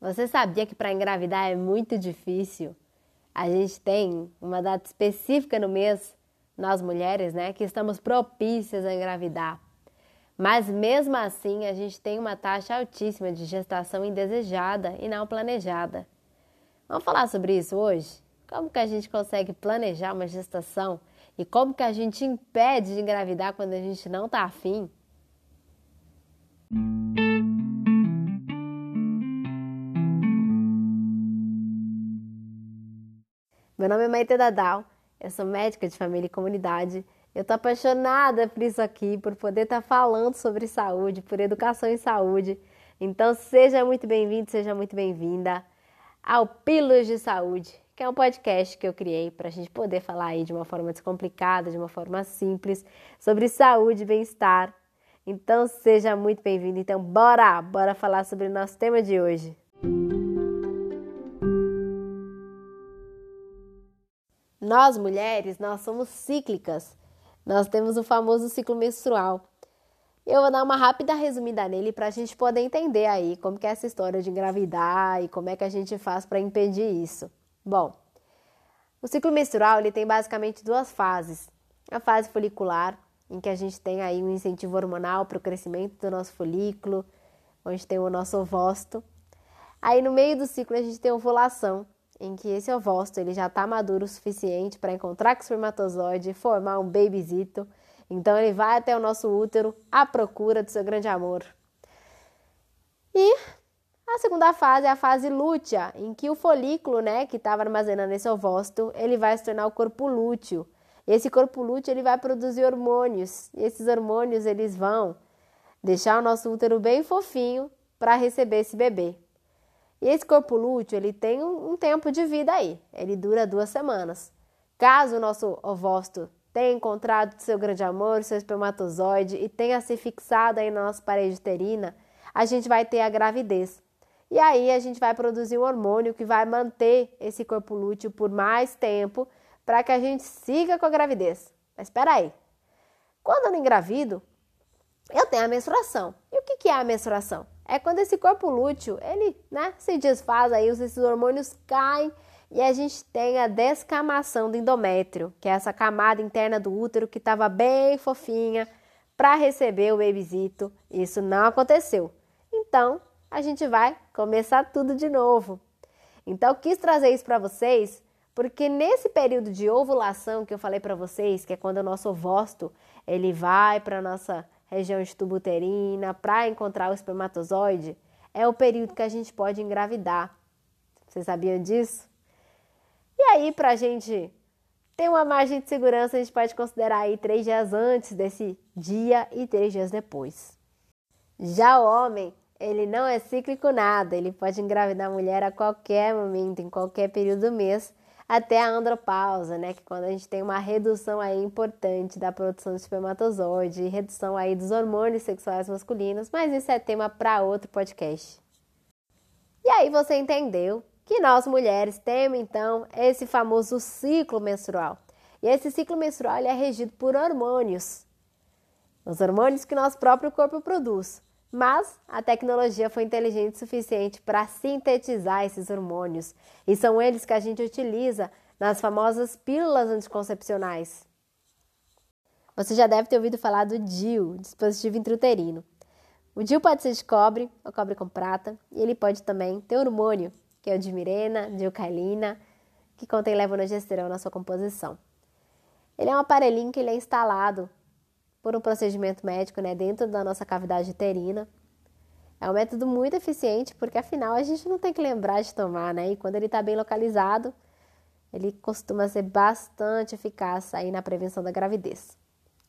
Você sabia que para engravidar é muito difícil? A gente tem uma data específica no mês, nós mulheres, né, que estamos propícias a engravidar. Mas mesmo assim, a gente tem uma taxa altíssima de gestação indesejada e não planejada. Vamos falar sobre isso hoje? Como que a gente consegue planejar uma gestação e como que a gente impede de engravidar quando a gente não está afim? Meu nome é Maite Dadal, eu sou médica de família e comunidade. Eu tô apaixonada por isso aqui, por poder estar tá falando sobre saúde, por educação em saúde. Então seja muito bem-vindo, seja muito bem-vinda ao Pílulas de Saúde, que é um podcast que eu criei para a gente poder falar aí de uma forma descomplicada, de uma forma simples, sobre saúde e bem-estar. Então seja muito bem-vindo. Então bora, bora falar sobre o nosso tema de hoje. Nós mulheres, nós somos cíclicas. Nós temos o famoso ciclo menstrual. Eu vou dar uma rápida resumida nele para a gente poder entender aí como que é essa história de engravidar e como é que a gente faz para impedir isso. Bom, o ciclo menstrual ele tem basicamente duas fases. A fase folicular, em que a gente tem aí um incentivo hormonal para o crescimento do nosso folículo, onde tem o nosso ovócito. Aí no meio do ciclo a gente tem ovulação, em que esse ovócito ele já está maduro o suficiente para encontrar o espermatozoide e formar um babyzito. Então ele vai até o nosso útero à procura do seu grande amor. E a segunda fase é a fase lútea, em que o folículo, né, que estava armazenando esse ovócito, ele vai se tornar o corpo lúteo. Esse corpo lúteo ele vai produzir hormônios. E esses hormônios eles vão deixar o nosso útero bem fofinho para receber esse bebê. E esse corpo lúteo, ele tem um, um tempo de vida aí, ele dura duas semanas. Caso o nosso ovócito tenha encontrado seu grande amor, seu espermatozoide e tenha se fixado aí na nossa parede uterina, a gente vai ter a gravidez. E aí a gente vai produzir um hormônio que vai manter esse corpo lúteo por mais tempo para que a gente siga com a gravidez. Mas espera aí. Quando eu não engravido, eu tenho a menstruação. E o que é a menstruação? É quando esse corpo lúteo, ele, né, se desfaz aí, esses hormônios caem e a gente tem a descamação do endométrio, que é essa camada interna do útero que estava bem fofinha para receber o bebezito. Isso não aconteceu. Então, a gente vai começar tudo de novo. Então, quis trazer isso para vocês, porque nesse período de ovulação que eu falei para vocês, que é quando o nosso ovócito, ele vai para nossa região de tubo uterina, para encontrar o espermatozoide, é o período que a gente pode engravidar. Vocês sabiam disso? E aí, para a gente ter uma margem de segurança, a gente pode considerar aí três dias antes desse dia e três dias depois. Já o homem, ele não é cíclico nada, ele pode engravidar a mulher a qualquer momento, em qualquer período do mês, até a andropausa, né, que quando a gente tem uma redução aí importante da produção de espermatozoide, redução aí dos hormônios sexuais masculinos, mas isso é tema para outro podcast. E aí você entendeu que nós mulheres temos então esse famoso ciclo menstrual. E esse ciclo menstrual é regido por hormônios. Os hormônios que nosso próprio corpo produz. Mas a tecnologia foi inteligente o suficiente para sintetizar esses hormônios, e são eles que a gente utiliza nas famosas pílulas anticoncepcionais. Você já deve ter ouvido falar do DIU, dispositivo intrauterino. O DIU pode ser de cobre ou cobre com prata, e ele pode também ter hormônio, que é o de mirena, diucailina, que contém levonorgestrel na sua composição. Ele é um aparelhinho que ele é instalado por um procedimento médico né, dentro da nossa cavidade uterina. É um método muito eficiente, porque afinal a gente não tem que lembrar de tomar, né? E quando ele está bem localizado, ele costuma ser bastante eficaz aí na prevenção da gravidez.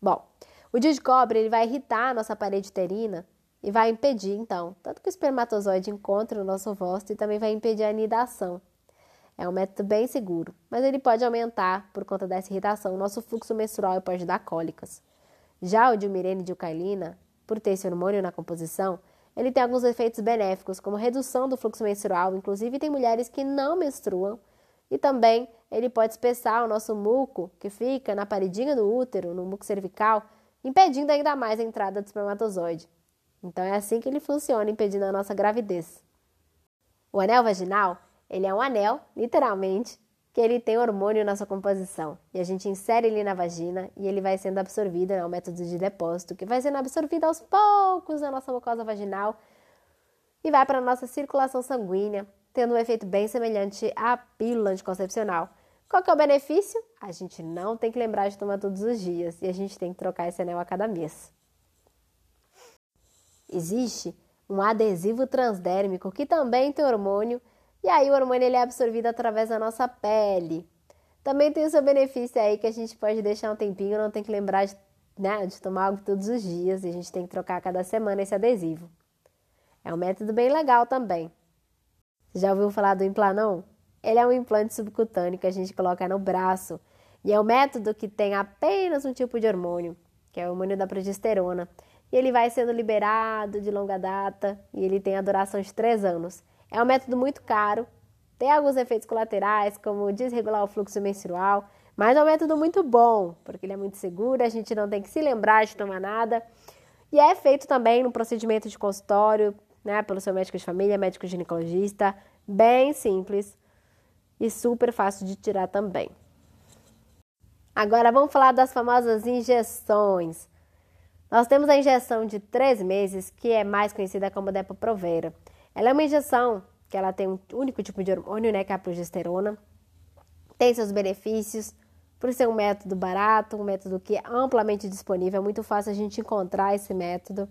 Bom, o dia de cobre ele vai irritar a nossa parede uterina e vai impedir, então, tanto que o espermatozoide encontre o nosso ovócito e também vai impedir a anidação. É um método bem seguro, mas ele pode aumentar, por conta dessa irritação, o nosso fluxo menstrual e pode dar cólicas. Já o dimirene diucailina, por ter esse hormônio na composição, ele tem alguns efeitos benéficos, como redução do fluxo menstrual, inclusive tem mulheres que não menstruam, e também ele pode espessar o nosso muco, que fica na paredinha do útero, no muco cervical, impedindo ainda mais a entrada do espermatozoide. Então é assim que ele funciona, impedindo a nossa gravidez. O anel vaginal, ele é um anel, literalmente, que ele tem hormônio na sua composição. E a gente insere ele na vagina e ele vai sendo absorvido, é um método de depósito, que vai sendo absorvido aos poucos na nossa mucosa vaginal e vai para a nossa circulação sanguínea, tendo um efeito bem semelhante à pílula anticoncepcional. Qual que é o benefício? A gente não tem que lembrar de tomar todos os dias e a gente tem que trocar esse anel a cada mês. Existe um adesivo transdérmico que também tem hormônio e aí o hormônio ele é absorvido através da nossa pele. Também tem o seu benefício aí que a gente pode deixar um tempinho, não tem que lembrar de, né, de tomar algo todos os dias e a gente tem que trocar cada semana esse adesivo. É um método bem legal também. Já ouviu falar do Implanon? Ele é um implante subcutâneo que a gente coloca no braço e é um método que tem apenas um tipo de hormônio, que é o hormônio da progesterona. E ele vai sendo liberado de longa data e ele tem a duração de três anos. É um método muito caro, tem alguns efeitos colaterais, como desregular o fluxo menstrual, mas é um método muito bom, porque ele é muito seguro, a gente não tem que se lembrar de tomar nada. E é feito também no procedimento de consultório, né, pelo seu médico de família, médico ginecologista, bem simples e super fácil de tirar também. Agora vamos falar das famosas injeções. Nós temos a injeção de três meses, que é mais conhecida como Depo-Provera. Ela é uma injeção que ela tem um único tipo de hormônio, né, que é a progesterona. Tem seus benefícios, por ser um método barato, um método que é amplamente disponível, é muito fácil a gente encontrar esse método.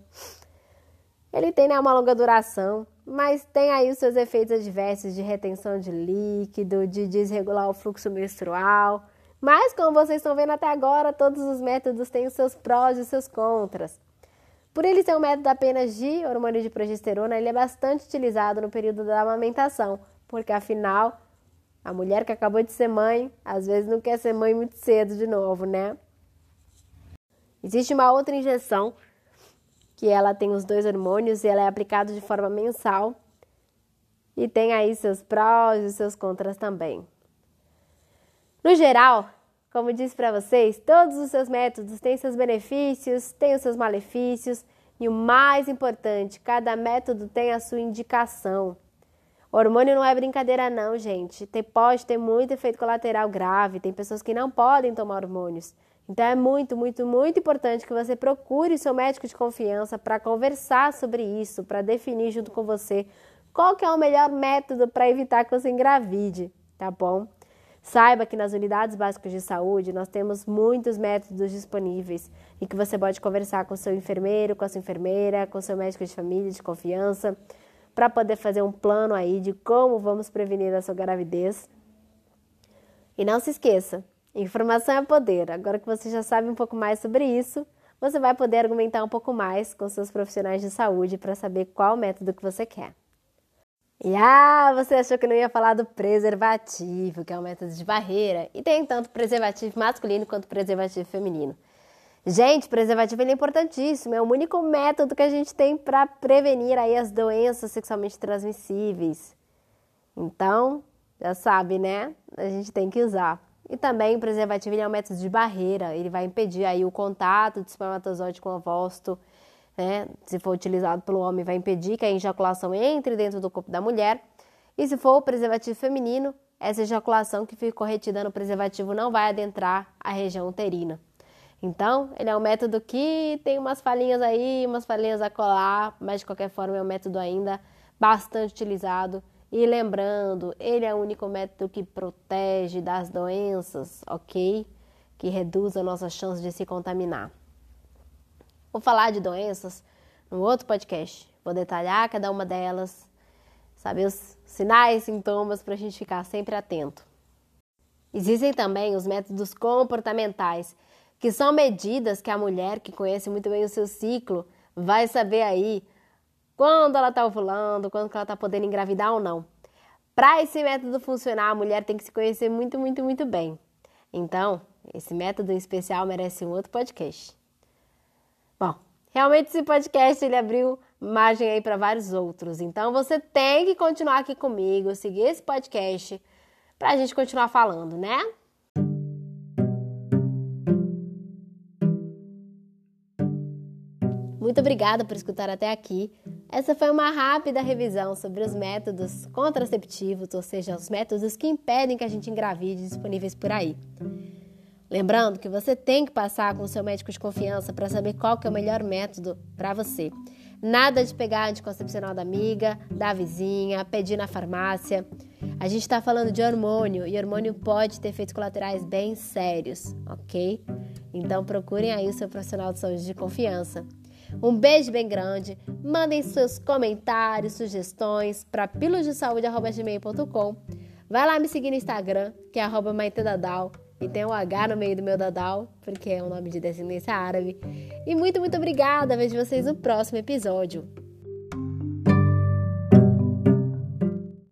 Ele tem né, uma longa duração, mas tem aí os seus efeitos adversos de retenção de líquido, de desregular o fluxo menstrual. Mas, como vocês estão vendo até agora, todos os métodos têm os seus prós e seus contras. Por ele ser um método apenas de hormônio de progesterona, ele é bastante utilizado no período da amamentação, porque afinal, a mulher que acabou de ser mãe, às vezes não quer ser mãe muito cedo de novo, né? Existe uma outra injeção que ela tem os dois hormônios e ela é aplicada de forma mensal e tem aí seus prós e seus contras também. No geral, como disse para vocês, todos os seus métodos têm seus benefícios, têm os seus malefícios e o mais importante, cada método tem a sua indicação. Hormônio não é brincadeira não, gente. Tem, pode ter muito efeito colateral grave, tem pessoas que não podem tomar hormônios. Então é muito, muito, muito importante que você procure seu médico de confiança para conversar sobre isso, para definir junto com você qual que é o melhor método para evitar que você engravide, tá bom? Saiba que nas unidades básicas de saúde nós temos muitos métodos disponíveis e que você pode conversar com seu enfermeiro, com a sua enfermeira, com seu médico de família de confiança, para poder fazer um plano aí de como vamos prevenir a sua gravidez. E não se esqueça, informação é poder. Agora que você já sabe um pouco mais sobre isso, você vai poder argumentar um pouco mais com seus profissionais de saúde para saber qual método que você quer. E ah, você achou que não ia falar do preservativo, que é um método de barreira, e tem tanto preservativo masculino quanto preservativo feminino. Gente, preservativo é importantíssimo, é o único método que a gente tem para prevenir aí as doenças sexualmente transmissíveis. Então, já sabe, né? A gente tem que usar. E também o preservativo é um método de barreira, ele vai impedir aí o contato do espermatozoide com o ovócito, né? Se for utilizado pelo homem, vai impedir que a ejaculação entre dentro do corpo da mulher. E se for o preservativo feminino, essa ejaculação que ficou retida no preservativo não vai adentrar a região uterina. Então, ele é um método que tem umas falhinhas aí, umas falhinhas a colar, mas de qualquer forma é um método ainda bastante utilizado. E lembrando, ele é o único método que protege das doenças, ok? Que reduz a nossa chance de se contaminar. Vou falar de doenças no outro podcast. Vou detalhar cada uma delas, saber os sinais, sintomas para a gente ficar sempre atento. Existem também os métodos comportamentais, que são medidas que a mulher que conhece muito bem o seu ciclo vai saber aí quando ela está ovulando, quando ela está podendo engravidar ou não. Para esse método funcionar, a mulher tem que se conhecer muito, muito, muito bem. Então, esse método em especial merece um outro podcast. Realmente esse podcast ele abriu margem aí para vários outros. Então você tem que continuar aqui comigo, seguir esse podcast para a gente continuar falando, né? Muito obrigada por escutar até aqui. Essa foi uma rápida revisão sobre os métodos contraceptivos, ou seja, os métodos que impedem que a gente engravide disponíveis por aí. Lembrando que você tem que passar com o seu médico de confiança para saber qual que é o melhor método para você. Nada de pegar anticoncepcional da amiga, da vizinha, pedir na farmácia. A gente está falando de hormônio e hormônio pode ter efeitos colaterais bem sérios, ok? Então procurem aí o seu profissional de saúde de confiança. Um beijo bem grande. Mandem seus comentários, sugestões para pilosdesaude.gmail.com. Vai lá me seguir no Instagram, que é arroba maitedadal. E tem um H no meio do meu Dadal, porque é um nome de descendência árabe. E muito, muito obrigada. Vejo vocês no próximo episódio.